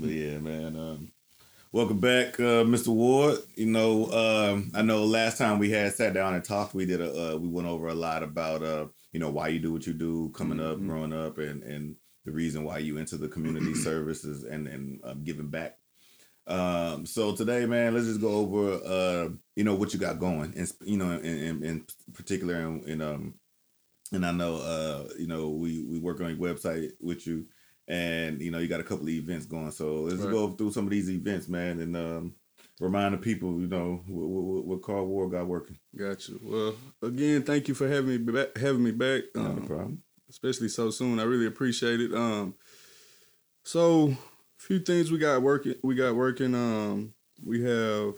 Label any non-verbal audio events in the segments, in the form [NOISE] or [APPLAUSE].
But yeah, man. Um, welcome back, uh, Mr. Ward. You know, um, I know last time we had sat down and talked, we did a uh, we went over a lot about uh, you know why you do what you do, coming up, Mhm. growing up, and and the reason why you into the community [CLEARS THROAT] services and and um, giving back. Um, so today, man, let's just go over uh, you know what you got going, and you know, in, in, in particular, in, in um, and I know uh, you know we we work on your website with you, and you know you got a couple of events going. So let's Right. go through some of these events, man, and um, remind the people, you know, what, what, what Carl Ward got working. Got you. Well, again, thank you for having me back. Having me back, Not a um, problem. especially so soon. I really appreciate it. Um, so a few things we got working. We got working. Um, we have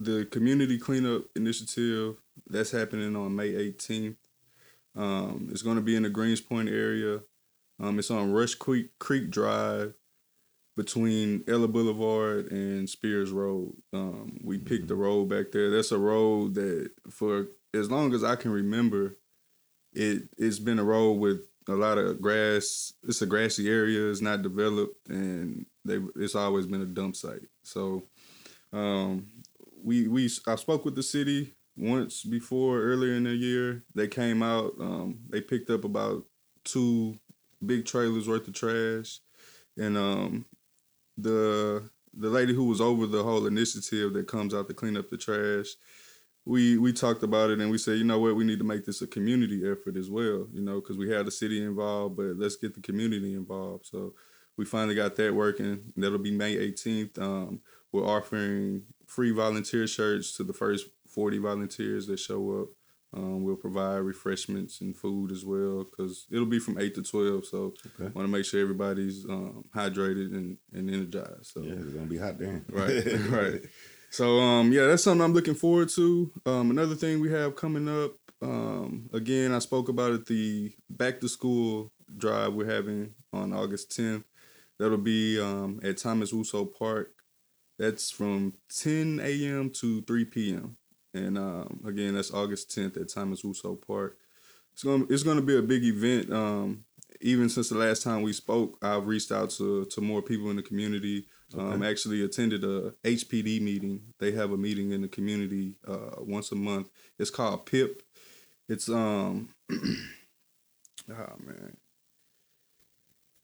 the community cleanup initiative that's happening on May 18th. Um, it's going to be in the Greenspoint area. Um, it's on Rush Creek Creek Drive between Ella Boulevard and Spears Road. Um, we picked the road back there. That's a road that, for as long as I can remember, it it's been a road with a lot of grass. It's a grassy area. It's not developed, and they it's always been a dump site. So, um, we we I spoke with the city once before earlier in the year. They came out. Um, they picked up about two big trailers worth of trash, and um, the the lady who was over the whole initiative that comes out to clean up the trash we we talked about it and we said, you know what, we need to make this a community effort as well, you know, because we had the city involved, but let's get the community involved. So we finally got that working. That'll be May 18th. Um, we're offering free volunteer shirts to the first 40 volunteers that show up. Um, we'll provide refreshments and food as well because it'll be from 8 to 12. So Okay. want to make sure everybody's um, hydrated and, and energized. So Yeah, it's gonna be hot there. Right, [LAUGHS] right. So um yeah, that's something I'm looking forward to. Um another thing we have coming up, um again I spoke about it the back to school drive we're having on August 10th. That'll be um at Thomas Russo Park. That's from 10 a.m. to 3 p.m. And um again that's August 10th at Thomas Russo Park. It's gonna it's gonna be a big event. Um even since the last time we spoke, I've reached out to to more people in the community. Um, actually attended a HPD meeting. They have a meeting in the community uh, once a month. It's called PIP. It's um, oh [CLEARS THROAT] man,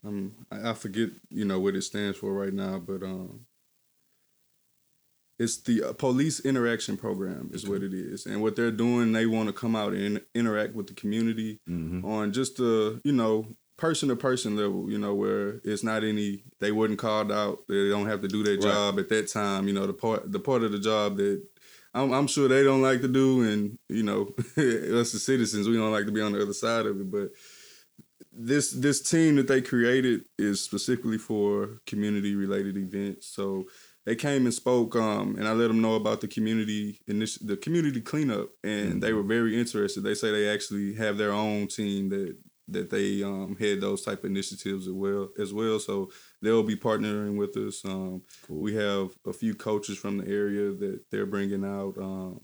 um, I, I forget you know what it stands for right now, but um, it's the uh, police interaction program is what it is, and what they're doing. They want to come out and interact with the community hmm on just a you know person to person level, you know, where it's not any they wasn't called out, they don't have to do their Right. job at that time, you know, the part the part of the job that I'm, I'm sure they don't like to do, and you know, [LAUGHS] us the citizens, we don't like to be on the other side of it. But this this team that they created is specifically for community related events. So they came and spoke, um, and I let them know about the community initi- the community cleanup, and they were very interested. They say they actually have their own team that that they um, head those type of initiatives as well as well. So they'll be partnering with us. Um, Cool. We have a few coaches from the area that they're bringing out. Um,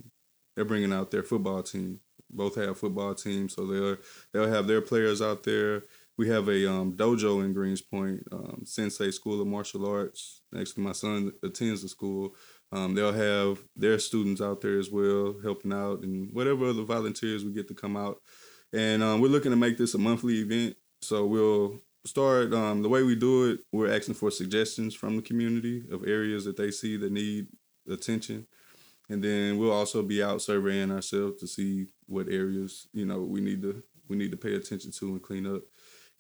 they're bringing out their football team. Both have football teams, so they'll they'll have their players out there. We have a um, dojo in Greenspoint, um, Sensei School of Martial Arts. Actually, my son attends the school. Um, they'll have their students out there as well, helping out, and whatever other volunteers we get to come out. And um, we're looking to make this a monthly event. So we'll start um, the way we do it. We're asking for suggestions from the community of areas that they see that need attention, and then we'll also be out surveying ourselves to see what areas you know we need to we need to pay attention to and clean up.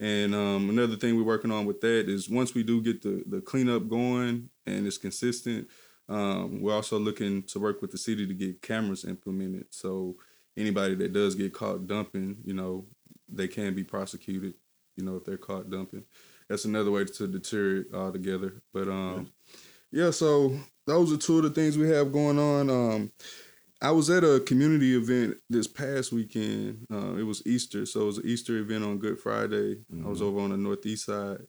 And um, another thing we're working on with that is once we do get the the cleanup going and it's consistent, um, we're also looking to work with the city to get cameras implemented. So anybody that does get caught dumping, you know, they can be prosecuted. You know, if they're caught dumping, that's another way to deter it altogether. But um, yeah. So those are two of the things we have going on. Um, I was at a community event this past weekend. Uh, it was Easter, so it was an Easter event on Good Friday. I was over on the northeast side,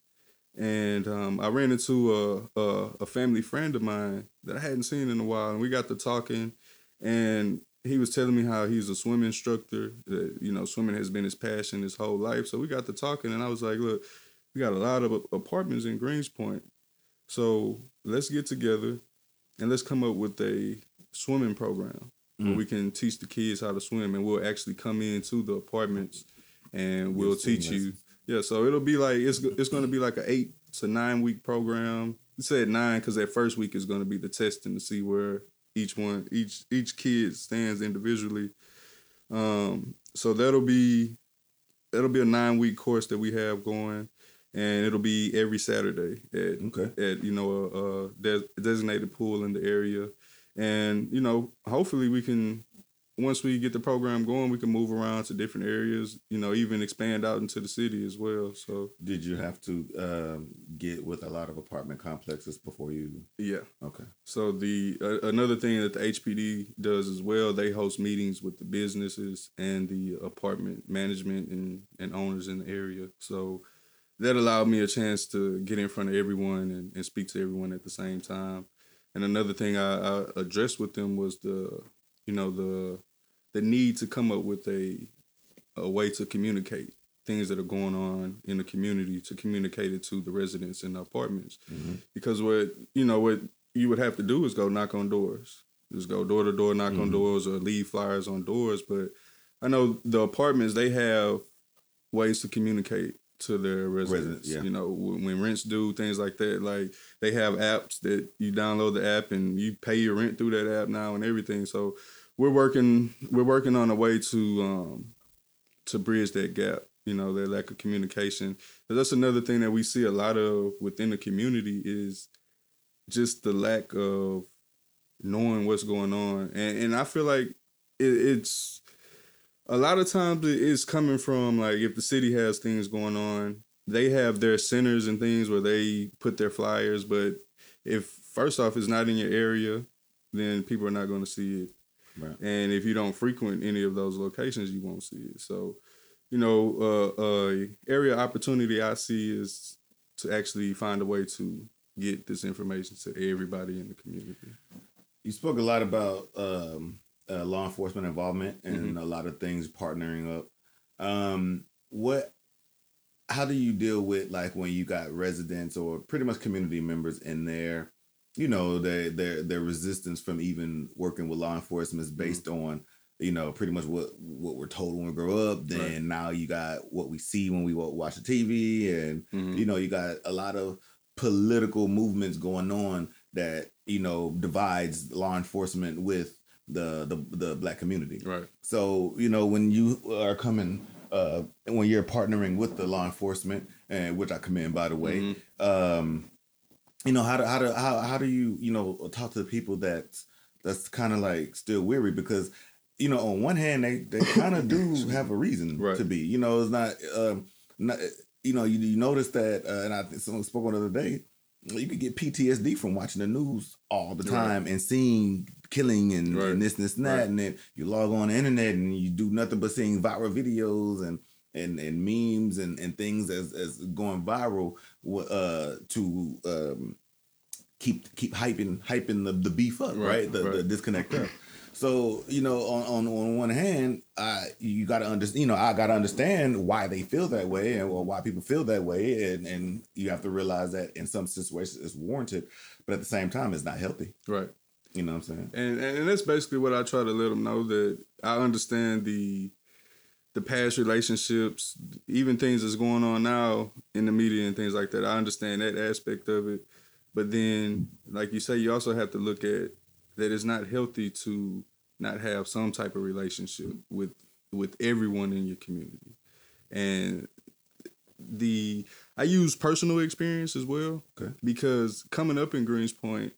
and um, I ran into a, a a family friend of mine that I hadn't seen in a while, and we got to talking, and he was telling me how he's a swim instructor. That you know, swimming has been his passion his whole life. So we got to talking, and I was like, "Look, we got a lot of apartments in Greenspoint. So let's get together and let's come up with a swimming program Mm. we can teach the kids how to swim, and we'll actually come into the apartments and we'll teach you. Yeah, so it'll be like it's it's going to be like an eight to nine week program. You said nine because that first week is going to be the testing to see where each one each each kid stands individually. Um, so that'll be that'll be a nine week course that we have going, and it'll be every Saturday at Okay. at you know a, a designated pool in the area, and you know hopefully we can once we get the program going, we can move around to different areas. You know, even expand out into the city as well. So Did you have to um, get with a lot of apartment complexes before you? yeah. Okay. So the uh, another thing that the HPD does as well, they host meetings with the businesses and the apartment management and, and owners in the area. So that allowed me a chance to get in front of everyone and, and speak to everyone at the same time. And another thing I, I addressed with them was the, you know, the the need to come up with a a way to communicate things that are going on in the community to communicate it to the residents in the apartments Mhm. because what you know what you would have to do is go knock on doors just go door to door knock on Mhm. doors or leave flyers on doors but i know the apartments they have ways to communicate to their residents Residents, yeah. you know when, when rents due things like that like they have apps that you download the app and you pay your rent through that app now and everything. So we're working we're working on a way to um to bridge that gap you know that lack of communication. 'Cause that's another thing that we see a lot of within the community is just the lack of knowing what's going on. And and i feel like it, it's a lot of times it is coming from like if the city has things going on they have their centers and things where they put their flyers but if first off it's not in your area then people are not going to see it. Right. and if you don't frequent any of those locations you won't see it. So you know uh, uh area opportunity i see is to actually find a way to get this information to everybody in the community. You spoke a lot about um, uh, law enforcement involvement and a lot of things partnering up. Um, what? How do you deal with like when you got residents or pretty much community members in there? You know, their their their resistance from even working with law enforcement is based on you know pretty much what what we're told when we grow up. Then Right. now you got what we see when we watch the TV, and Mhm. you know you got a lot of political movements going on that you know divides law enforcement with the the, the black community. Right. So you know when you are coming uh when you're partnering with the law enforcement and which i commend by the way Mhm. um you know how do how do how, how do you you know talk to the people that that's kind of like still weary? Because you know on one hand they they kind of do have a reason Right. to be. You know it's not um not you know you, you notice that uh, and i think someone spoke on the other day you could get ptsd from watching the news all the Right. time and seeing killing and, Right. and this and this and that Right. and then you log on the internet and you do nothing but seeing viral videos and and, and memes and, and things as, as going viral uh, to um, keep keep hyping hyping the, the beef up, right? Right, The, the disconnect up. So you know, on on, on one hand, I you got to understand. You know, I got to understand why they feel that way and or why people feel that way, and and you have to realize that in some situations it's warranted, but at the same time, it's not healthy. right You know what I'm saying? and and that's basically what I try to let them know that I understand the the past relationships, even things that's going on now in the media and things like that. I understand that aspect of it, but then, like you say, you also have to look at that it's not healthy to not have some type of relationship with with everyone in your community, and the I use personal experience as well Okay. because coming up in Greenspoint,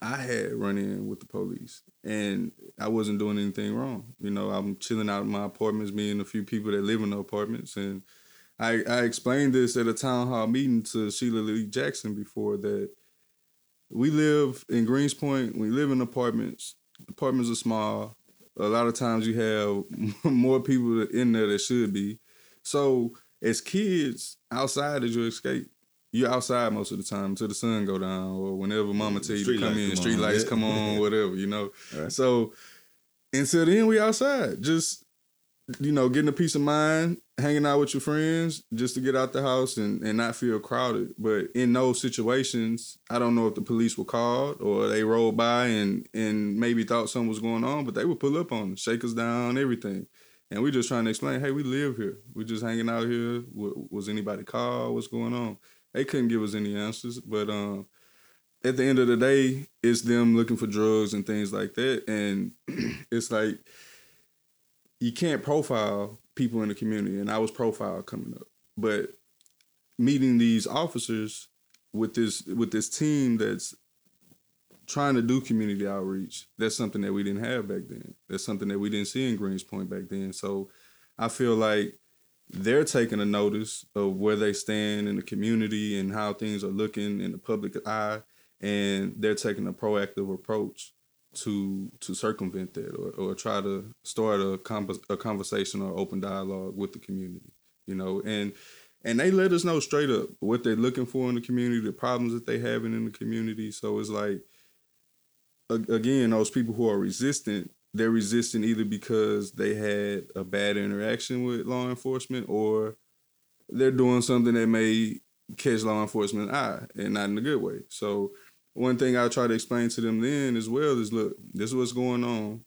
I had run in with the police and I wasn't doing anything wrong. You know, I'm chilling out in my apartments, me and a few people that live in the apartments. And I, I explained this at a town hall meeting to Sheila Lee Jackson before that we live in Greenspoint, we live in apartments. Apartments are small. A lot of times you have [LAUGHS] more people in there that should be. So as kids, outside is your escape you're outside most of the time until the sun go down or whenever mama tell you Street to come in, come street on, lights yeah. come on, [LAUGHS] whatever, you know. Right. So until then we outside. Just you know, getting a peace of mind, hanging out with your friends just to get out the house and, and not feel crowded. But in those situations, I don't know if the police were called or they rolled by and and maybe thought something was going on, but they would pull up on us, shake us down, everything. And we just trying to explain, hey, we live here. We're just hanging out here. Was anybody called? What's going on? They couldn't give us any answers. But um, at the end of the day, it's them looking for drugs and things like that. And [CLEARS THROAT] it's like you can't profile people in the community, and I was profiled coming up. But meeting these officers with this with this team that's trying to do community outreach, that's something that we didn't have back then. That's something that we didn't see in Greenspoint back then. So I feel like they're taking a notice of where they stand in the community and how things are looking in the public eye, and they're taking a proactive approach to to circumvent that or, or try to start a, a conversation or open dialogue with the community you know? And and they let us know straight up what they're looking for in the community the problems that they having in the community. So it's like again those people who are resistant they're resistant either because they had a bad interaction with law enforcement or they're doing something that may catch law enforcement eye and not in a good way. So one thing I try to explain to them then as well is look, this is what's going on.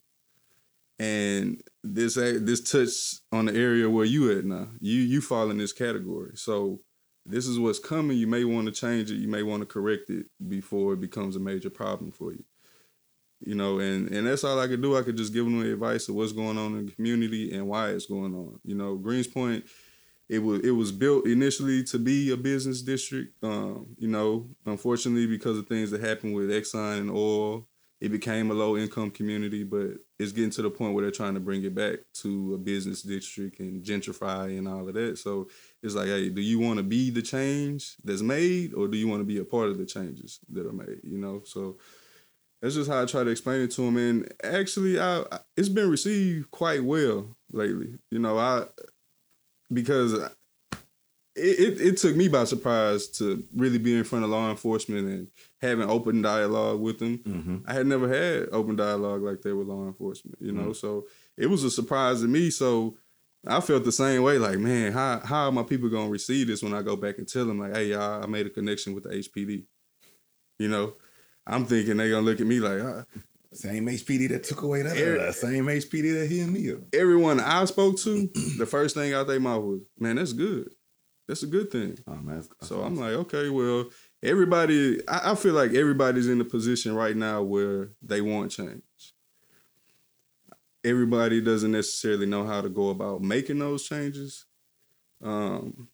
And this this touch on the area where you at now. You you fall in this category. So this is what's coming. You may want to change it. You may want to correct it before it becomes a major problem for you. You know, and and that's all I could do. I could just give them the advice of what's going on in the community and why it's going on. You know, Greenspoint it was it was built initially to be a business district. Um, you know, unfortunately, because of things that happened with Exxon and oil, it became a low income community. But it's getting to the point where they're trying to bring it back to a business district and gentrify and all of that. So it's like, hey, do you want to be the change that's made, or do you want to be a part of the changes that are made? You know, so. That's just how I try to explain it to them, and actually, I, it's been received quite well lately. You know, I because it, it, it, took me by surprise to really be in front of law enforcement and having open dialogue with them. Mm-hmm. I had never had open dialogue like that with law enforcement, you know. Mm-hmm. So it was a surprise to me. So I felt the same way. Like, man, how how are my people gonna receive this when I go back and tell them like, hey, y'all, I made a connection with the HPD. You know, I'm thinking they gonna look at me like, same HPD that took away that. Every, same HPD that hit me up. Everyone I spoke to, [CLEARS THROAT] the first thing out their mouth was, "Man, that's good. That's a good thing." Oh man. so I'm like, okay, well, everybody. I, I feel like everybody's in a position right now where they want change. Everybody doesn't necessarily know how to go about making those changes. Um,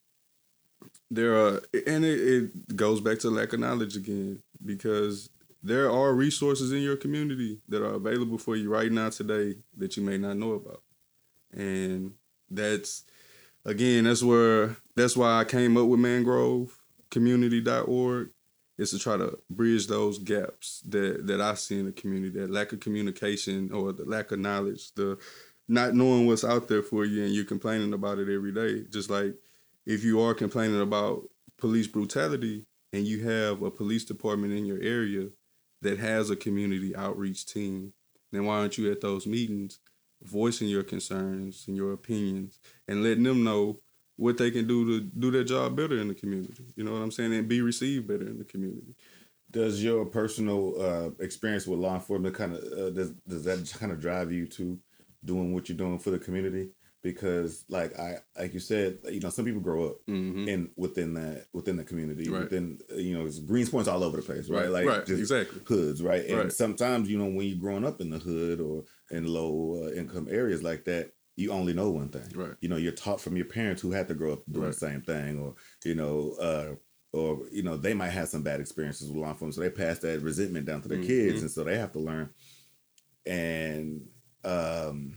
there are, and it, it goes back to lack of knowledge again because there are resources in your community that are available for you right now today that you may not know about. And that's again, that's where that's why I came up with mangrove community.org is to try to bridge those gaps that that I see in the community, that lack of communication or the lack of knowledge, the not knowing what's out there for you and you're complaining about it every day. Just like if you are complaining about police brutality and you have a police department in your area that has a community outreach team, then why aren't you at those meetings voicing your concerns and your opinions and letting them know what they can do to do their job better in the community? You know what I'm saying? And be received better in the community. Does your personal uh, experience with law enforcement kind of uh, does does that kind of drive you to doing what you're doing for the community? Because like I like you said, you know, some people grow up mm-hmm. in within that within the community, right. within you know, Greenspoint's all over the place, right? right. Like right. exactly hoods, right? And right. sometimes you know when you're growing up in the hood or in low uh, income areas like that, you only know one thing, right? You know, you're taught from your parents who had to grow up doing the same thing, or you know, uh, or you know, they might have some bad experiences with law enforcement, so they pass that resentment down to their mm-hmm. kids, and so they have to learn. And um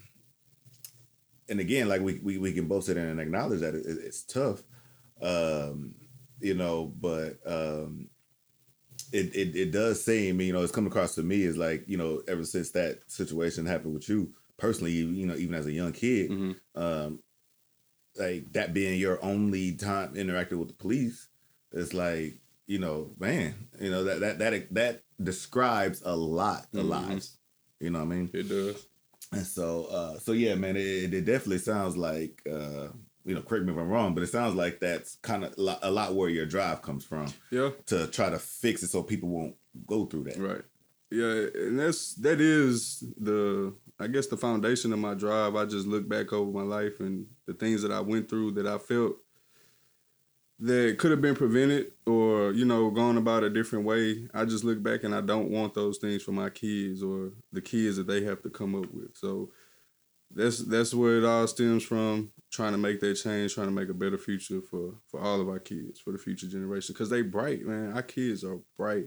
and again, like we, we, we can both sit in and acknowledge that it, it's tough, um, you know, but um, it, it it does seem, you know, it's come across to me is like, you know, ever since that situation happened with you personally, you know, even as a young kid, mm-hmm. um, like that being your only time interacting with the police, it's like, you know, man, you know that that that that describes a lot of mm-hmm. lives. You know what I mean? It does. And so, uh, so yeah, man, it, it definitely sounds like uh, you know, correct me if I'm wrong, but it sounds like that's kind of a lot where your drive comes from. Yeah. To try to fix it so people won't go through that. Right. Yeah, and that's that is the I guess the foundation of my drive. I just look back over my life and the things that I went through that I felt that could have been prevented or you know gone about a different way. I just look back and I don't want those things for my kids or the kids that they have to come up with. So that's that's where it all stems from. Trying to make that change, trying to make a better future for for all of our kids, for the future generation, because they bright, man. Our kids are bright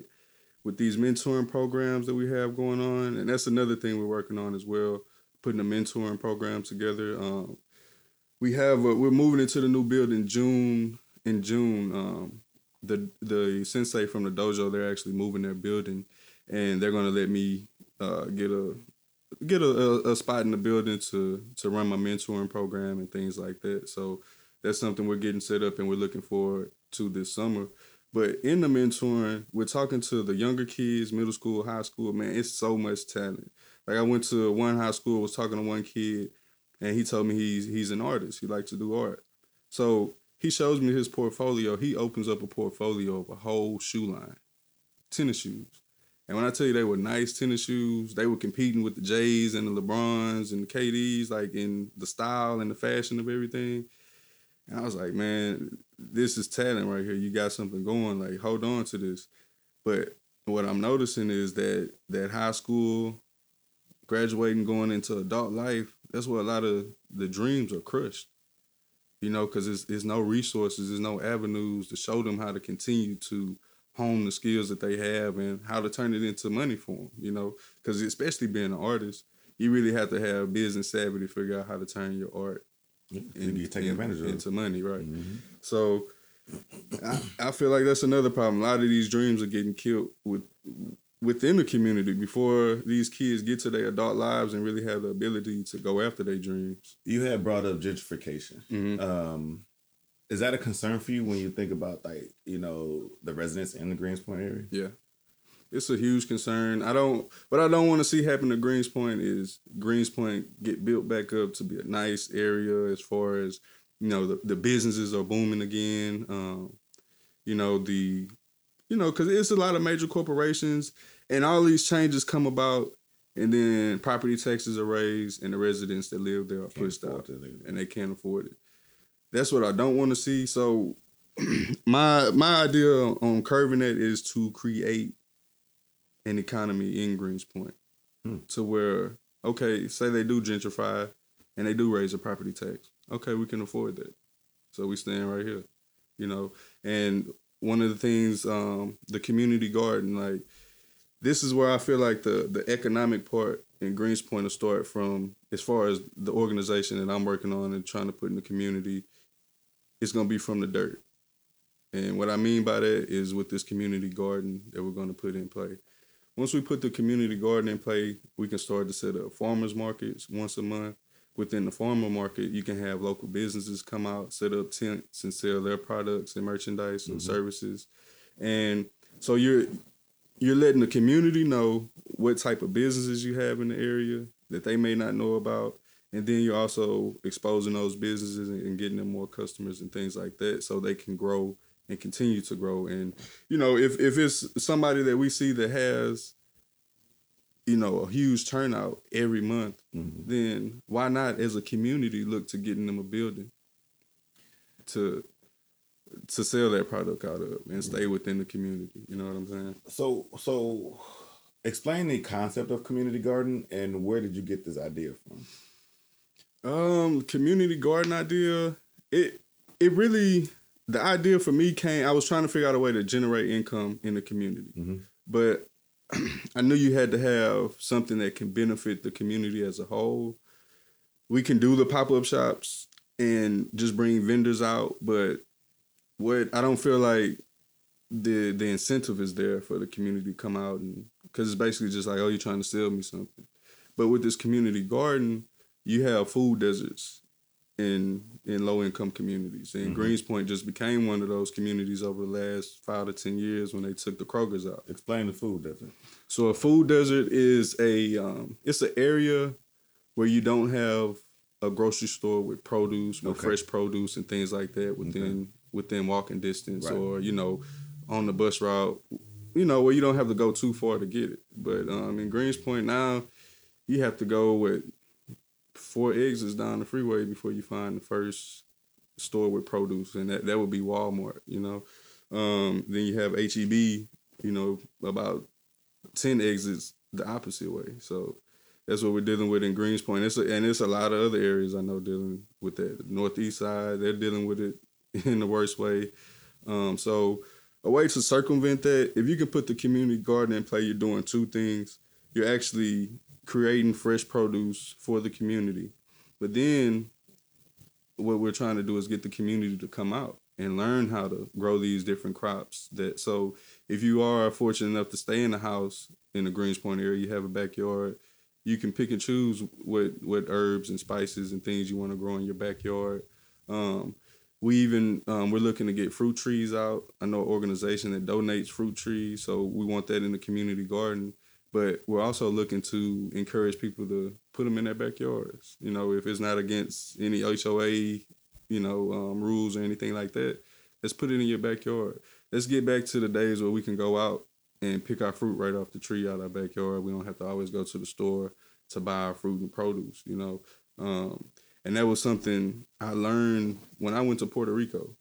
with these mentoring programs that we have going on, and that's another thing we're working on as well, putting a mentoring program together. Um, we have a, we're moving into the new building June in June. Um, the the sensei from the dojo they're actually moving their building, and they're gonna let me uh, get a get a, a, spot in the building to to run my mentoring program and things like that. So that's something we're getting set up and we're looking forward to this summer. But in the mentoring, we're talking to the younger kids, middle school, high school. Man, it's so much talent. Like I went to one high school, was talking to one kid, and he told me he's he's an artist. He likes to do art. So he shows me his portfolio. He opens up a portfolio of a whole shoe line, tennis shoes. And when I tell you they were nice tennis shoes, they were competing with the Jays and the LeBrons and the KDs, like in the style and the fashion of everything. And I was like, man, this is talent right here. You got something going. Like, hold on to this. But what I'm noticing is that that high school, graduating, going into adult life, that's where a lot of the dreams are crushed. You know, because there's, there's no resources, there's no avenues to show them how to continue to hone the skills that they have and how to turn it into money for them. You know, because especially being an artist, you really have to have business savvy to figure out how to turn your art yeah, in, you take advantage of into money, right? Mm-hmm. So I, I feel like that's another problem. A lot of these dreams are getting killed with within the community before these kids get to their adult lives and really have the ability to go after their dreams. You had brought up gentrification. Mm-hmm. Um, is that a concern for you when you think about like you know the residents in the Greenspoint area? Yeah, it's a huge concern. I don't, what I don't want to see happen to Greenspoint is Greenspoint get built back up to be a nice area as far as you know the, the businesses are booming again. Um, you know the, you know because it's a lot of major corporations and all these changes come about and then property taxes are raised and the residents that live there are pushed out and they can't afford it that's what I don't want to see. So [CLEARS THROAT] my my idea on curving that is to create an economy in Greenspoint hmm. to where okay, say they do gentrify and they do raise a property tax. Okay, we can afford that. So we stand right here. You know, and one of the things, um, the community garden, like this is where I feel like the the economic part in Greenspoint will start from as far as the organization that I'm working on and trying to put in the community it's gonna be from the dirt. And what I mean by that is with this community garden that we're gonna put in play. Once we put the community garden in play, we can start to set up farmers markets once a month. Within the farmer market, you can have local businesses come out, set up tents, and sell their products and merchandise mm-hmm. and services. And so you're you're letting the community know what type of businesses you have in the area that they may not know about and then you're also exposing those businesses and getting them more customers and things like that so they can grow and continue to grow and you know if if it's somebody that we see that has you know a huge turnout every month mm-hmm. then why not as a community look to getting them a building to to sell that product out of and stay within the community you know what i'm saying so so explain the concept of community garden and where did you get this idea from um, community garden idea. It it really the idea for me came. I was trying to figure out a way to generate income in the community, mm-hmm. but [CLEARS THROAT] I knew you had to have something that can benefit the community as a whole. We can do the pop up shops and just bring vendors out, but what I don't feel like the the incentive is there for the community to come out and because it's basically just like oh you're trying to sell me something, but with this community garden you have food deserts in in low income communities. And mm-hmm. Greenspoint just became one of those communities over the last five to ten years when they took the Krogers out. Explain the food desert. So a food desert is a um, it's an area where you don't have a grocery store with produce, with Okay. fresh produce and things like that within within walking distance, Right. or you know, on the bus route, you know, where you don't have to go too far to get it. But um, in Greenspoint now, you have to go with four exits down the freeway before you find the first store with produce, and that that would be Walmart. You know, um, then you have HEB. You know, about ten exits the opposite way. So that's what we're dealing with in Greenspoint. It's a, and it's a lot of other areas I know dealing with that. The northeast side, they're dealing with it [LAUGHS] in the worst way. Um, so a way to circumvent that, if you can put the community garden in play, you're doing two things. You're actually creating fresh produce for the community. But then what we're trying to do is get the community to come out and learn how to grow these different crops. That so if you are fortunate enough to stay in the house in the Greenspoint area, you have a backyard, you can pick and choose what what herbs and spices and things you want to grow in your backyard. Um, we even um, we're looking to get fruit trees out. I know an organization that donates fruit trees, so we want that in the community garden. But we're also looking to encourage people to put them in their backyards. You know, if it's not against any HOA, you know, um, rules or anything like that, let's put it in your backyard. Let's get back to the days where we can go out and pick our fruit right off the tree out our backyard. We don't have to always go to the store to buy our fruit and produce. You know, um, and that was something I learned when I went to Puerto Rico.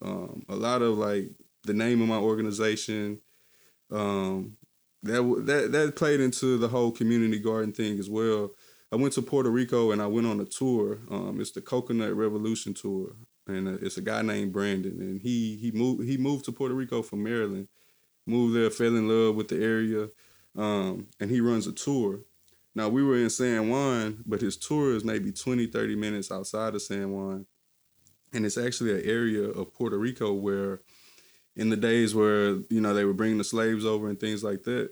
Um, a lot of like the name of my organization, um, that that that played into the whole community garden thing as well. I went to Puerto Rico and I went on a tour. Um, it's the Coconut Revolution tour, and uh, it's a guy named Brandon, and he he moved he moved to Puerto Rico from Maryland, moved there, fell in love with the area, um, and he runs a tour. Now we were in San Juan, but his tour is maybe 20, 30 minutes outside of San Juan. And it's actually an area of Puerto Rico where in the days where, you know, they were bringing the slaves over and things like that,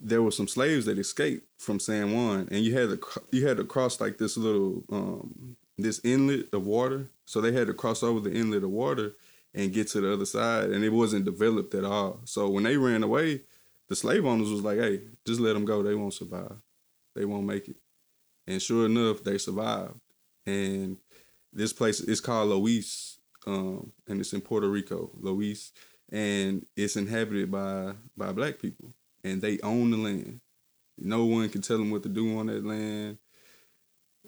there were some slaves that escaped from San Juan and you had to you had to cross like this little um this inlet of water. So they had to cross over the inlet of water and get to the other side and it wasn't developed at all. So when they ran away, the slave owners was like, "Hey, just let them go. They won't survive." they won't make it. And sure enough, they survived. And this place is called Loíza, um, and it's in Puerto Rico, Loíza, and it's inhabited by by black people, and they own the land. No one can tell them what to do on that land.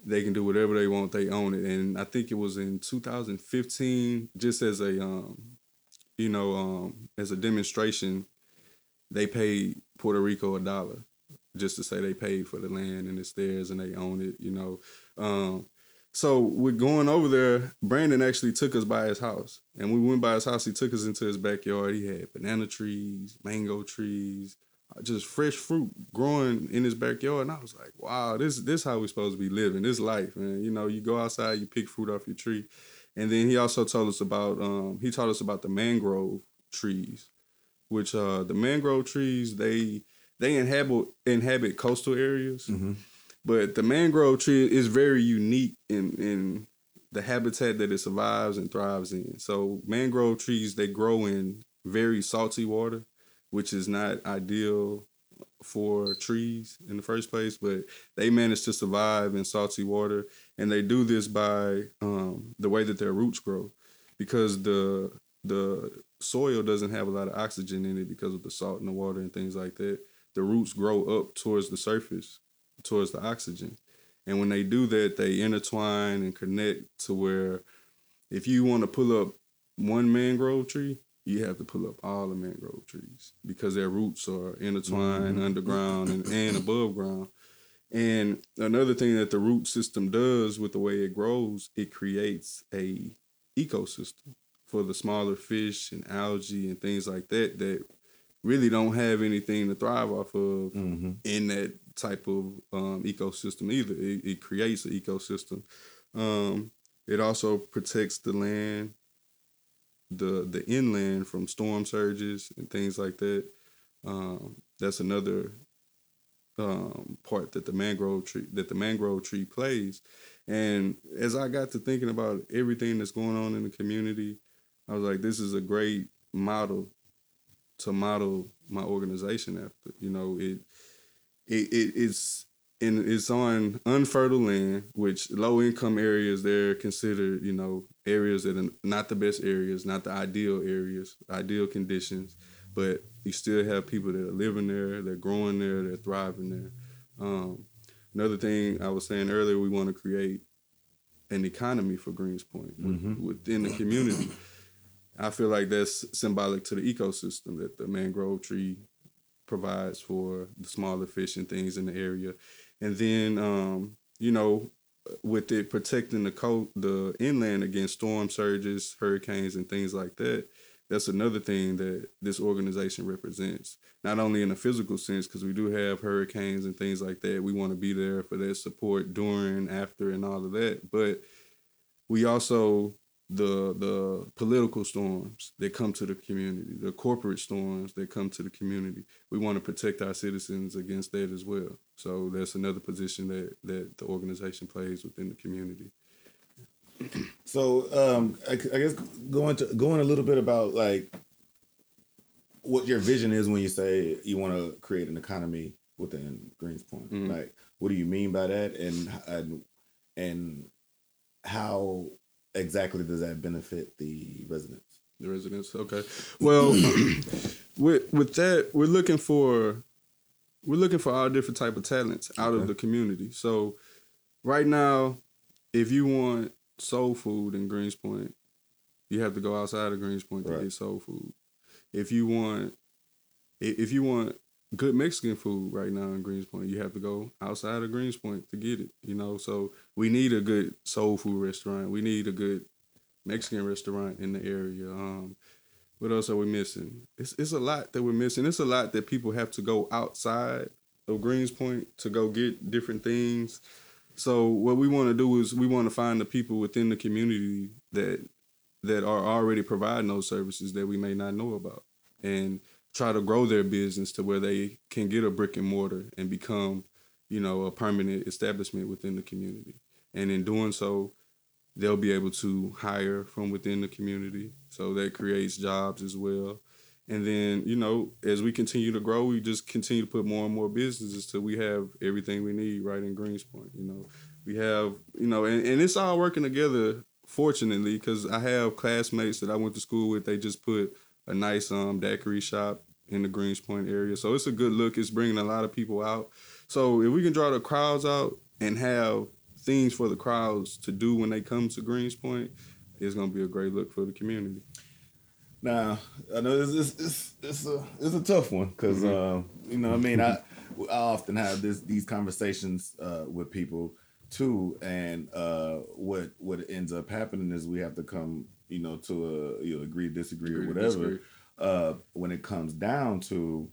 They can do whatever they want. They own it, and I think it was in 2015, just as a um, you know, um, as a demonstration, they paid Puerto Rico a dollar just to say they paid for the land and it's theirs and they own it, you know. Um, so with going over there, Brandon actually took us by his house. And we went by his house, he took us into his backyard. He had banana trees, mango trees, just fresh fruit growing in his backyard. And I was like, wow, this this how we're supposed to be living, this life, man. You know, you go outside, you pick fruit off your tree. And then he also told us about um, he taught us about the mangrove trees, which uh the mangrove trees, they they inhabit inhabit coastal areas, Mm-hmm. But the mangrove tree is very unique in in the habitat that it survives and thrives in. So mangrove trees they grow in very salty water, which is not ideal for trees in the first place, but they manage to survive in salty water, and they do this by um, the way that their roots grow, because the the soil doesn't have a lot of oxygen in it because of the salt in the water and things like that the roots grow up towards the surface, towards the oxygen. And when they do that, they intertwine and connect to where if you want to pull up one mangrove tree, you have to pull up all the mangrove trees because their roots are intertwined underground and, and above ground. And another thing that the root system does with the way it grows, it creates a ecosystem for the smaller fish and algae and things like that that really don't have anything to thrive off of Mm-hmm. in that type of um, ecosystem either. It, it creates an ecosystem. Um, it also protects the land, the the inland from storm surges and things like that. Um, that's another um, part that the mangrove tree that the mangrove tree plays. And as I got to thinking about everything that's going on in the community, I was like, this is a great model to model my organization after. You know, it it, it it's and it's on unfertile land, which low income areas they're considered, you know, areas that are not the best areas, not the ideal areas, ideal conditions, but you still have people that are living there, they're growing there, they're thriving there. Um, another thing I was saying earlier, we want to create an economy for Greenspoint Mhm. within the community. I feel like that's symbolic to the ecosystem that the mangrove tree provides for the smaller fish and things in the area. And then, um, you know, with it protecting the coast, the inland against storm surges, hurricanes, and things like that, that's another thing that this organization represents. Not only in a physical sense, because we do have hurricanes and things like that. We want to be there for their support during, after, and all of that. But we also the the political storms that come to the community, the corporate storms that come to the community. We want to protect our citizens against that as well. So that's another position that that the organization plays within the community. [CLEARS THROAT] So um, I, I guess going to going a little bit about like what your vision is when you say you want to create an economy within Greenspoint. Mhm. Like, what do you mean by that, and and and how exactly does that benefit the residents? The residents. Okay. Well, [CLEARS THROAT] with with that, we're looking for we're looking for all different type of talents out Okay. of the community. So right now, if you want soul food in Greenspoint, you have to go outside of Greenspoint to Right. get soul food. If you want if you want good Mexican food right now in Greenspoint, you have to go outside of Greenspoint to get it. You know, so we need a good soul food restaurant. We need a good Mexican restaurant in the area. Um, what else are we missing? It's it's a lot that we're missing. It's a lot that people have to go outside of Greenspoint to go get different things. So what we want to do is we want to find the people within the community that that are already providing those services that we may not know about, and try to grow their business to where they can get a brick and mortar and become, you know, a permanent establishment within the community. And in doing so, they'll be able to hire from within the community. So that creates jobs as well. And then, you know, as we continue to grow, we just continue to put more and more businesses till we have everything we need right in Greenspoint. You know, we have, you know, and, and it's all working together, fortunately, because I have classmates that I went to school with. They just put a nice um, daiquiri shop in the Greenspoint area. So it's a good look. It's bringing a lot of people out. So if we can draw the crowds out and have things for the crowds to do when they come to Greenspoint, it's going to be a great look for the community. Now, I know it's it's it's, it's a it's a tough one because uh, you know what I mean I, I often have this these conversations uh, with people too, and uh, what what ends up happening is we have to come you know to a you know agree disagree or Agree to whatever. disagree. Uh, when it comes down to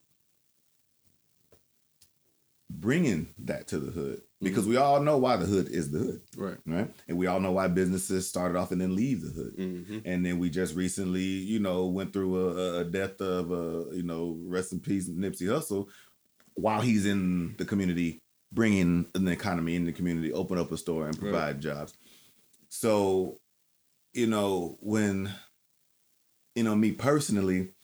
bringing that to the hood, because we all know why the hood is the hood, Right. right? And we all know why businesses started off and then leave the hood Mm-hmm. and then we just recently, you know, went through a, a death of, uh, you know, rest in peace, Nipsey Hussle, while he's in the community, bringing an economy in the community, open up a store and provide jobs. So, you know, when, you know, me personally,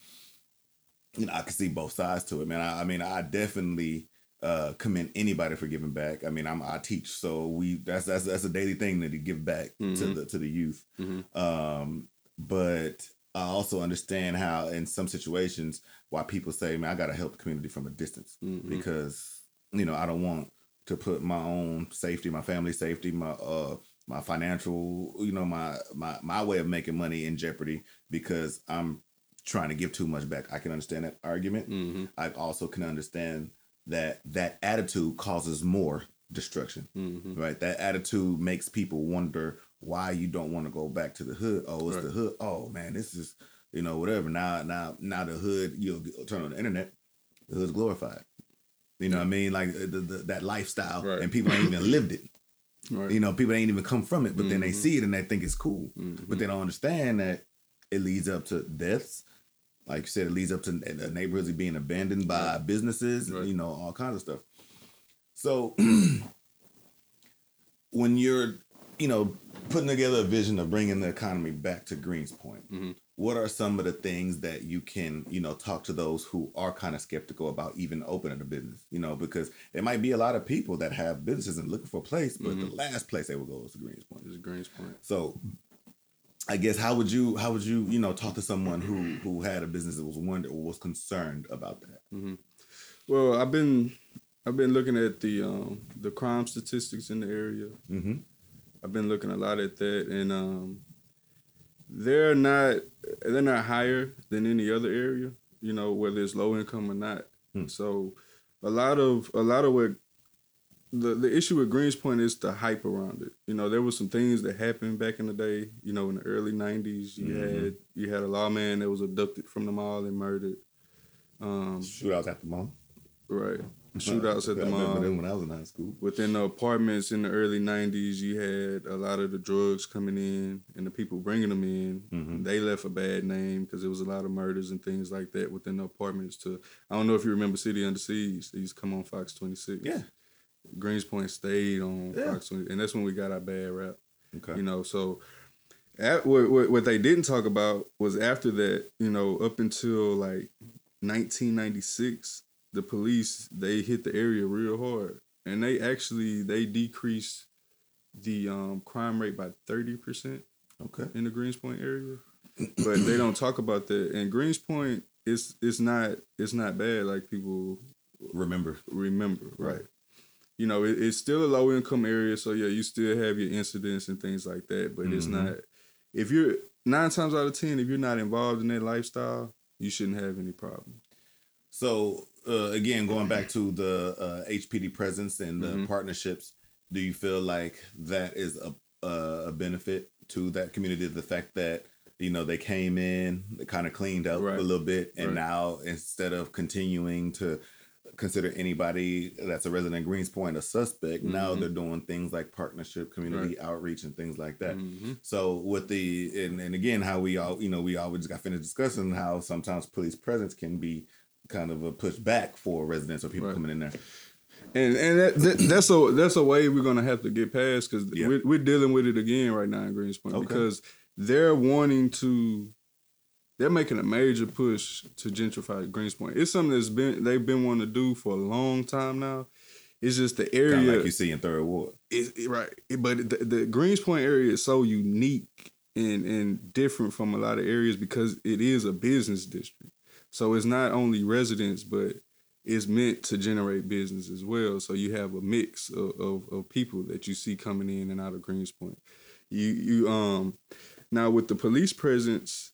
you know, I can see both sides to it, man. I, I mean, I definitely uh commend anybody for giving back. I mean, I'm I teach, so we that's that's that's a daily thing that you give back to Mhm. the to the youth. Mhm. Um, but I also understand how in some situations why people say, "Man, I got to help the community from a distance Mhm. because you know I don't want to put my own safety, my family safety, my uh my financial, you know, my my my way of making money in jeopardy because I'm trying to give too much back. I can understand that argument. Mm-hmm. I also can understand that that attitude causes more destruction Mm-hmm. right? That attitude makes people wonder why you don't want to go back to the hood. Oh, it's Right. the hood. Oh man, this is you know whatever. Now, now, now the hood. You'll turn on the internet. The hood's glorified. You know what I mean? Like uh, the, the, that lifestyle, Right. and people ain't even lived it. Right. You know, people ain't even come from it, but then they Mhm. see it and they think it's cool, Mhm. but they don't understand that it leads up to deaths. Like you said, it leads up to neighborhoods being abandoned by businesses. Right. You know, all kinds of stuff. So [CLEARS THROAT] when you're, you know, putting together a vision of bringing the economy back to Greenspoint, Mhm. What are some of the things that you can, you know, talk to those who are kind of skeptical about even opening a business? You know, because there might be a lot of people that have businesses and looking for a place, but the last place they will go is the Greenspoint. It's Greenspoint. So I guess how would you how would you, you know, talk to someone who who had a business that was wonder or was concerned about that? Well, I've been I've been looking at the um, the crime statistics in the area. Mm-hmm. I've been looking a lot at that, and um, they're not they're not higher than any other area. You know, whether it's low income or not. Hmm. So, a lot of a lot of what the the issue with Greenspoint is the hype around it. You know, there was some things that happened back in the day. You know, in the early '90s, you Mhm. had you had a lawman that was abducted from the mall and murdered. Um, Shootouts at the mall. right, shootouts at the I remember mall. them when I was in high school. within the apartments in the early 90s you had a lot of the drugs coming in and the people bringing them in Mhm. they left a bad name because there was a lot of murders and things like that within the apartments to i don't know if you remember city under siege they used to come on fox 26 Yeah. greenspoint stayed on Yeah. fox 20 and that's when we got our bad rap Okay. you know so at, what, what, what they didn't talk about was after that you know up until like 1996 the police they hit the area real hard and they actually they decreased the um, crime rate by 30% Okay. in the greenspoint area but they don't talk about that and greenspoint it's it's not it's not bad like people Remember. remember, right? Right. You know, it, it's still a low income area, so yeah, you still have your incidents and things like that. But it's Mhm. not if you're nine times out of ten, if you're not involved in that lifestyle, you shouldn't have any problem. So uh, again, going back to the uh, HPD presence and the Mhm. partnerships, do you feel like that is a a benefit to that community? The fact that you know they came in, they kind of cleaned up Right. a little bit, and Right. now instead of continuing to consider anybody that's a resident of Greenspoint a suspect, now Mhm. they're doing things like partnership, community outreach, and things like that. Mhm. So with the and, and again how we all you know we always got finished discussing how sometimes police presence can be kind of a pushback for residents or people Right. coming in there. And and that, that, that's a that's a way we're gonna have to get past because Yeah. we're, we're dealing with it again right now in Greenspoint Okay. because they're wanting to. They're making a major push to gentrify Greenspoint. It's something that's been they've been wanting to do for a long time now. It's just the area. Kind of like you see in Third Ward. It's it- right, but the, the Greenspoint area is so unique and and different from a lot of areas because it is a business district. So it's not only residents, but it's meant to generate business as well. So you have a mix of, of, of people that you see coming in and out of Greenspoint. You you um now with the police presence.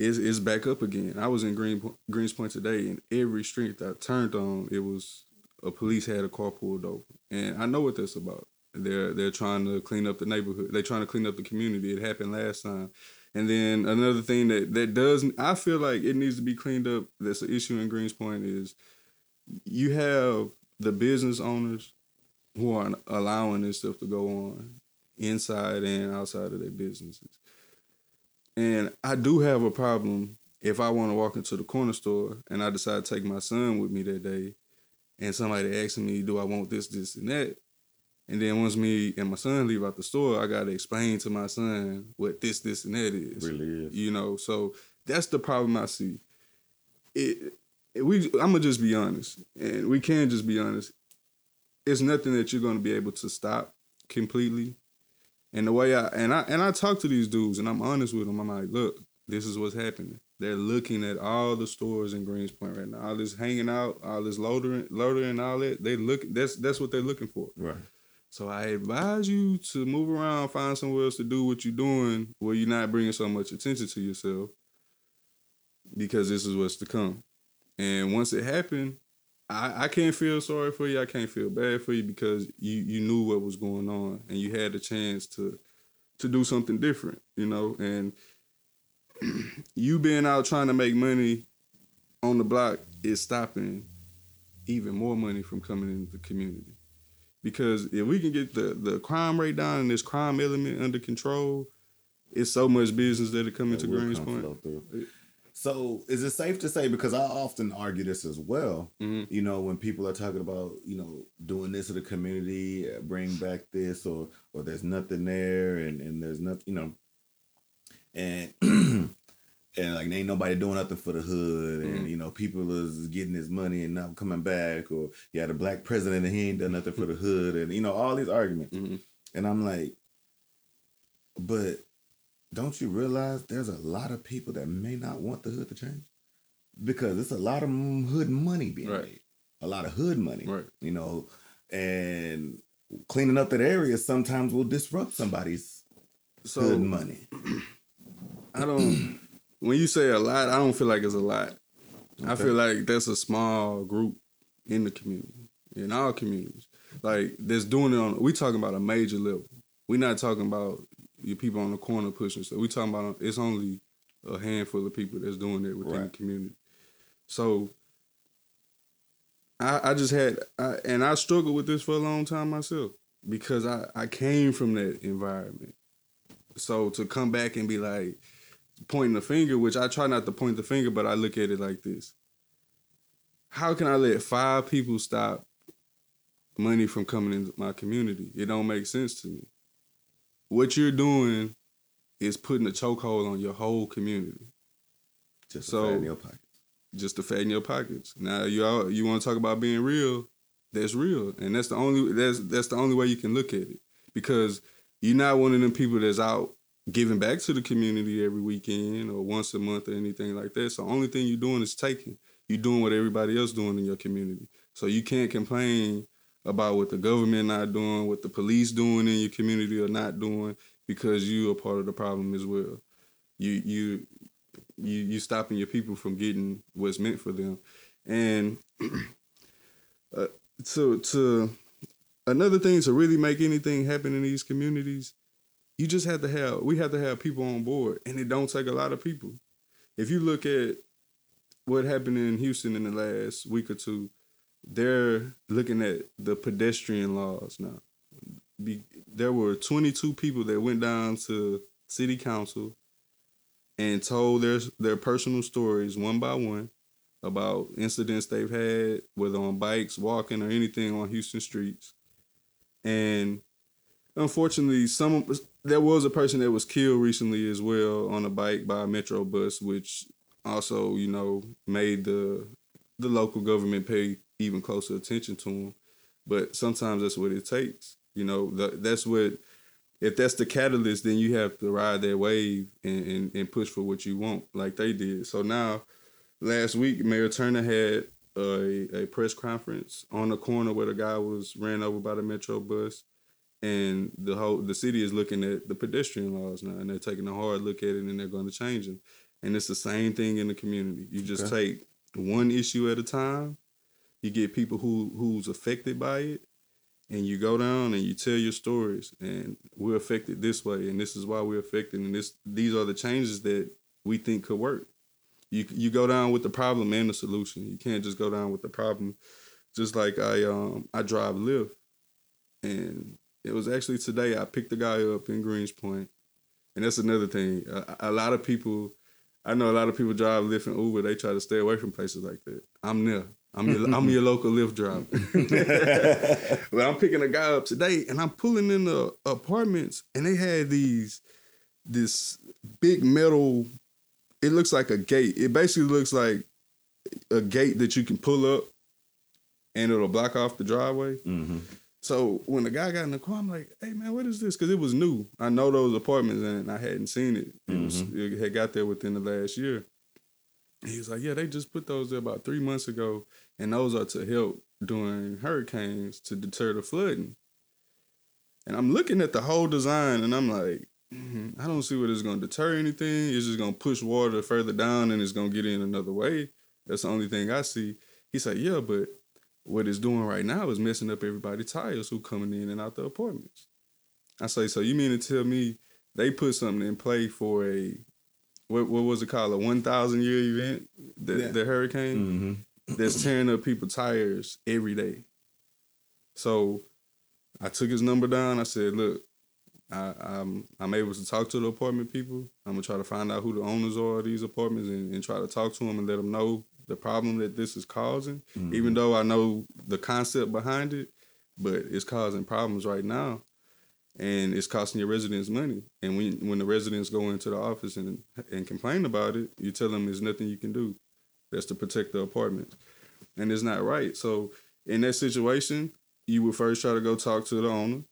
Is is back up again. I was in Green Greenspoint today, and every street that I turned on, it was a police had a car pulled over, and I know what that's about. They're they're trying to clean up the neighborhood. They're trying to clean up the community. It happened last time, and then another thing that that does I feel like it needs to be cleaned up. That's an issue in Greenspoint is you have the business owners who are allowing this stuff to go on inside and outside of their businesses. And I do have a problem if I want to walk into the corner store and I decide to take my son with me that day and somebody asking me, do I want this, this, and that? And then once me and my son leave out the store, I gotta explain to my son what this, this, and that is. Really is. You know, so that's the problem I see. It, it- we I'm gonna just be honest, and we can just be honest. It's nothing that you're gonna be able to stop completely. And the way I and I and I talk to these dudes, and I'm honest with them. I'm like, look, this is what's happening. They're looking at all the stores in Greenspoint right now. All this hanging out, all this loading, loading, and all that. They look. That's that's what they're looking for. Right. So I advise you to move around, find somewhere else to do what you're doing, where you're not bringing so much attention to yourself, because this is what's to come. And once it happened, I, I can't feel sorry for you. I can't feel bad for you because you you knew what was going on and you had the chance to to do something different, you know. And [CLEARS THROAT] you being out trying to make money on the block is stopping even more money from coming into the community. Because if we can get the, the crime rate down and this crime element under control, it's so much business that it come into That will Greenspoint. So is it safe to say because I often argue this as well? Mhm. You know, when people are talking about you know doing this to the community, uh, bring back this, or or there's nothing there, and and there's nothing, you know, and [CLEARS THROAT] and like ain't nobody doing nothing for the hood, and Mhm. you know people is getting his money and not coming back, or you had a black president and he ain't done nothing for the hood, and you know all these arguments. Mhm. And I'm like, but don't you realize there's a lot of people that may not want the hood to change because it's a lot of hood money being Right. made, a lot of hood money, Right. you know, and cleaning up that area sometimes will disrupt somebody's So hood money. [CLEARS THROAT] I don't. When you say a lot, I don't feel like it's a lot. I feel like that's a small group in the community, in our communities. Like that's doing it on. We talking about a major level. We're not talking about your people on the corner pushing stuff. We talking about it's only a handful of people that's doing it within the community. So I, I just had, I, and I struggled with this for a long time myself because I, I came from that environment. So to come back and be like pointing the finger, which I try not to point the finger, but I look at it like this: How can I let five people stop money from coming into my community? It don't make sense to me. What you're doing is putting a chokehold on your whole community Just So- in your pocket. just to fatten your pockets. Now you all you want to talk about being real, that's real, and that's the only that's that's the only way you can look at it because you're not one of them people that's out giving back to the community every weekend or once a month or anything like that. So the only thing you're doing is taking. You're doing what everybody else doing in your community. So you can't complain about what the government not doing, what the police doing in your community or not doing because you are part of the problem as well. You you you you stopping your people from getting what's meant for them and [CLEARS THROAT] uh, to to another thing to really make anything happen in these communities you just have to have we have to have people on board and it don't take a lot of people if you look at what happened in houston in the last week or two they're looking at the pedestrian laws now Be, there were 22 people that went down to city council and told their their personal stories one by one about incidents they've had, whether on bikes, walking, or anything on Houston streets. And unfortunately, some there was a person that was killed recently as well on a bike by a metro bus, which also you know made the the local government pay even closer attention to him. But sometimes that's what it takes. You know, the, that's what if that's the catalyst, then you have to ride that wave and, and, and push for what you want, like they did. So now, last week, Mayor Turner had a, a press conference on the corner where the guy was ran over by the metro bus, and the whole the city is looking at the pedestrian laws now, and they're taking a hard look at it, and they're going to change them. And it's the same thing in the community. You just take one issue at a time. You get people who who's affected by it, and you go down and you tell your stories and we're affected this way and this is why we're affected and this these are the changes that we think could work you you go down with the problem and the solution you can't just go down with the problem just like i um i drive lyft and it was actually today i picked a guy up in greenspoint and that's another thing a, a lot of people i know a lot of people drive lyft and uber they try to stay away from places like that i'm there I'm your, I'm your local Lyft driver. [LAUGHS] but I'm picking a guy up today, and I'm pulling in the apartments, and they had these this big metal. It looks like a gate. It basically looks like a gate that you can pull up, and it'll block off the driveway. hmm So when the guy got in the car, I'm like, "Hey man, what is this?" Because it was new. I know those apartments, and I hadn't seen it. It, was, it had got there within the last year. He was like, "Yeah, they just put those there about three months ago, and those are to help during hurricanes to deter the flooding." And I'm looking at the whole design, and I'm like, "Mhm, I don't see what it's going to deter anything. It's just going to push water further down, and it's going to get in another way. That's the only thing I see." He's like, "Yeah, but what it's doing right now is messing up everybody's tires who coming in and out the apartments." I say, "So you mean to tell me they put something in play for a what what was it called a one thousand year event the Yeah. the hurricane hmm that's tearing up people's tires every day. So I took his number down. I said, "Look, I, I'm I'm able to talk to the apartment people. I'm gonna try to find out who the owners are of these apartments and, and try to talk to them and let them know the problem that this is causing. Even though I know the concept behind it, but it's causing problems right now. and it's costing your residents money. And when when the residents go into the office and and complain about it, you tell them there's nothing you can do. That's to protect the apartment, and it's not right. So in that situation, you would first try to go talk to the owner,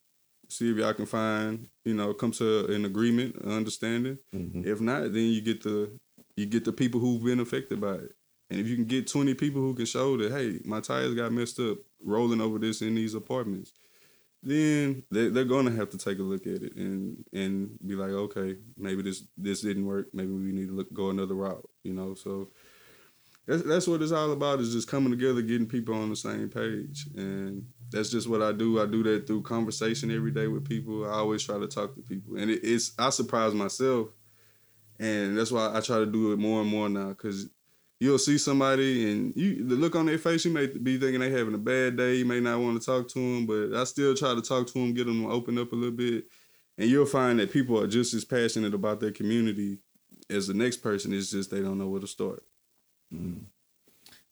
see if y'all can find you know come to an agreement, an understanding. Mhm. If not, then you get the you get the people who've been affected by it. And if you can get 20 people who can show that, hey, my tires got messed up rolling over this in these apartments, then they, they're going to have to take a look at it and and be like, okay, maybe this this didn't work. Maybe we need to look, go another route, you know? So that's, that's what it's all about is just coming together, getting people on the same page. And that's just what I do. I do that through conversation every day with people. I always try to talk to people. And it, it's, I surprise myself. And that's why I try to do it more and more now because you'll see somebody and you the look on their face, you may be thinking they having a bad day. You may not want to talk to them, but I still try to talk to them, get them to open up a little bit. And you'll find that people are just as passionate about their community as the next person. It's just they don't know where to start.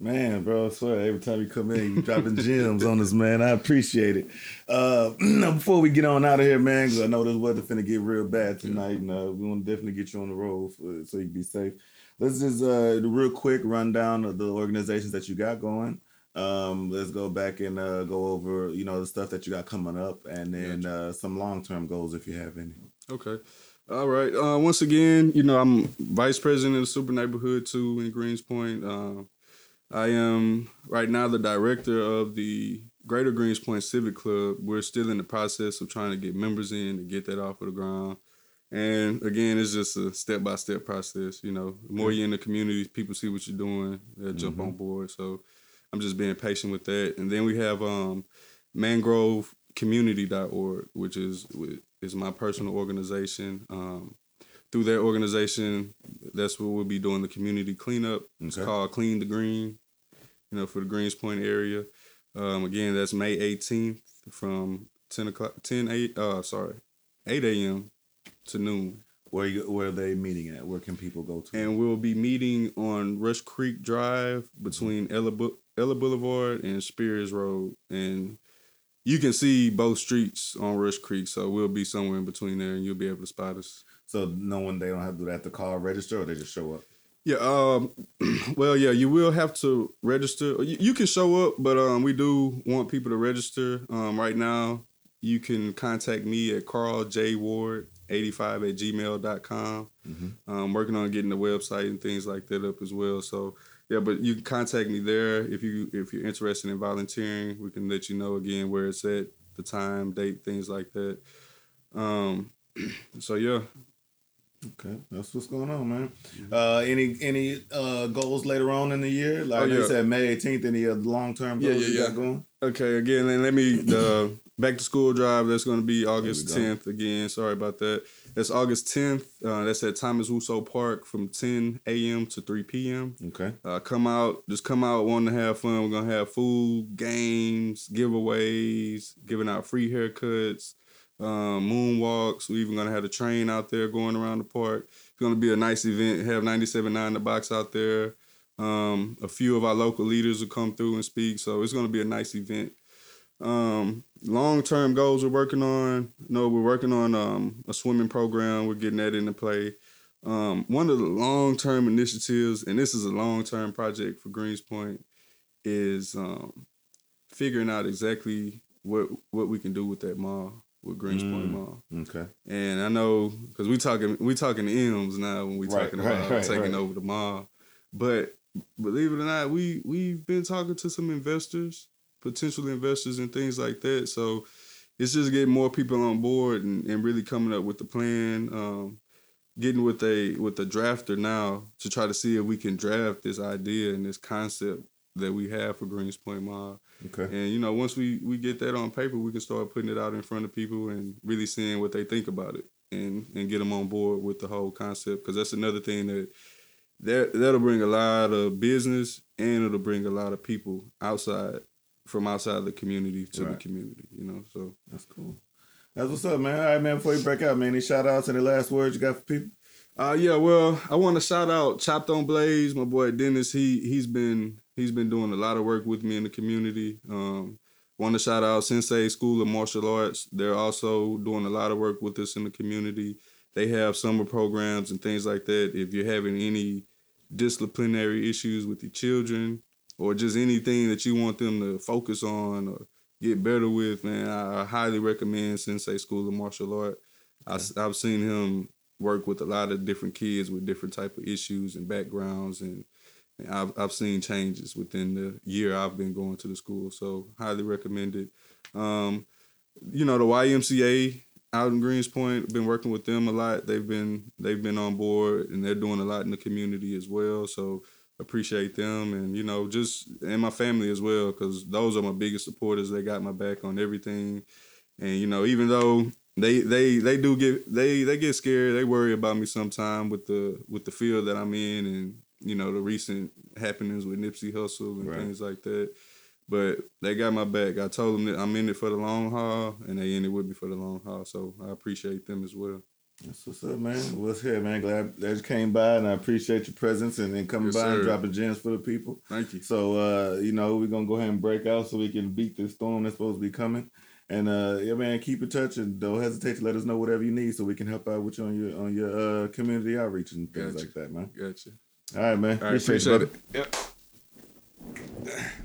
Man, bro, I swear every time you come in, you dropping [LAUGHS] gems on us, man. I appreciate it. Uh, [CLEARS THROAT] before we get on out of here, man, because I know this weather finna get real bad tonight, and uh, we want to definitely get you on the road for, so you can be safe. Let's just uh, a real quick rundown of the organizations that you got going. Um, let's go back and uh, go over, you know, the stuff that you got coming up, and then uh, some long term goals if you have any. Okay. All right. Uh, once again, you know, I'm vice president of the Super Neighborhood 2 in Greenspoint. Uh, I am right now the director of the Greater Greenspoint Civic Club. We're still in the process of trying to get members in to get that off of the ground. And again, it's just a step by step process. You know, the more you're in the community, people see what you're doing, they'll jump on board. So I'm just being patient with that. And then we have um, mangrovecommunity.org, which is is my personal organization. Um, through that organization, that's where we'll be doing the community cleanup. It's Okay. called Clean the Green, you know, for the Greenspoint area. Um, again, that's May 18th from 10 o'clock, 10, 8, uh, sorry, 8 a.m. to noon. Where you, where are they meeting at? Where can people go to? And we'll be meeting on Rush Creek Drive between Ella, Bu- Ella Boulevard and Spears Road. And you can see both streets on Rush Creek, so we'll be somewhere in between there and you'll be able to spot us. so no one they don't have to do that to call register or they just show up. Yeah, um, [CLEARS THROAT] well, yeah, you will have to register. You, you can show up, but um, we do want people to register. Um, right now, you can contact me at Carl J Ward 85 at gmail.com. I'm working on getting the website and things like that up as well. So yeah, but you can contact me there if you if you're interested in volunteering. We can let you know again where it's at, the time, date, things like that. Um, [CLEARS THROAT] so yeah, Okay, that's what's going on, man. Uh, any any uh goals later on in the year? Like Oh, you said, May 18th. Any other long term goals yeah, you got going? Okay, again, and let me the back to school drive. That's going to be August tenth. Again, sorry about that. That's August tenth. Uh, that's at Thomas Rousseau Park from ten a.m. to three p.m. Okay, Uh, come out, just come out, wanting to have fun. We're gonna have food, games, giveaways, giving out free haircuts, um, moonwalks. We're even gonna have a train out there going around the park. It's gonna be a nice event. Have 97.9 the box out there. Um, a few of our local leaders will come through and speak, so it's gonna be a nice event. Um, long term goals we're working on. No, we're working on um, a swimming program. We're getting that into play. Um, one of the long term initiatives, and this is a long term project for Greenspoint, is um, figuring out exactly what what we can do with that mall, with Greenspoint Mm. Mall. okay, And I know because we talking we talking to M's now when we Right, talking right, about right, taking over the mall. But believe it or not, we we've been talking to some investors, potential investors, and things like that. So it's just getting more people on board and, and really coming up with the plan. Um, getting with a with a drafter now to try to see if we can draft this idea and this concept that we have for Greenspoint Mall. okay. And you know, once we we get that on paper, we can start putting it out in front of people and really seeing what they think about it, and and get them on board with the whole concept. Because that's another thing that that that'll bring a lot of business and it'll bring a lot of people outside from outside the community to the community. You know, so That's cool. That's what's up, man. All right, man. Before you break out, man, any shout outs, any last words you got for people? Uh yeah, well, I want to shout out Chopped on Blaze, my boy Dennis. He he's been he's been doing a lot of work with me in the community. Um Want to shout out Sensei School of Martial Arts. They're also doing a lot of work with us in the community. They have summer programs and things like that. If you're having any disciplinary issues with your children or just anything that you want them to focus on or get better with, man, I, highly recommend Sensei School of Martial Art. I, I've seen him work with a lot of different kids with different type of issues and backgrounds and I've I've seen changes within the year I've been going to the school, so highly recommend it. Um, you know the YMCA out in Greenspoint, been working with them a lot. They've been they've been on board and they're doing a lot in the community as well. So appreciate them and you know just and my family as well because those are my biggest supporters. They got my back on everything, and you know even though they they they do get they they get scared. They worry about me sometime with the with the field that I'm in and you know the recent happenings with Nipsey Hussle and Right. things like that. But they got my back. I told them that I'm in it for the long haul, and they in it with me for the long haul. So I appreciate them as well. That's what's up, man. What's here, man? Glad that you came by, and I appreciate your presence and then coming Yes, by and dropping gems for the people. Thank you. So, uh, you know, we're gonna go ahead and break out so we can beat this storm that's supposed to be coming. And uh, yeah, man, keep in touch and don't hesitate to let us know whatever you need so we can help out with you on your on your uh, community outreach and things Gotcha. like that, man. Gotcha. All right, man. All right, appreciate, appreciate it. brother. it. Yep.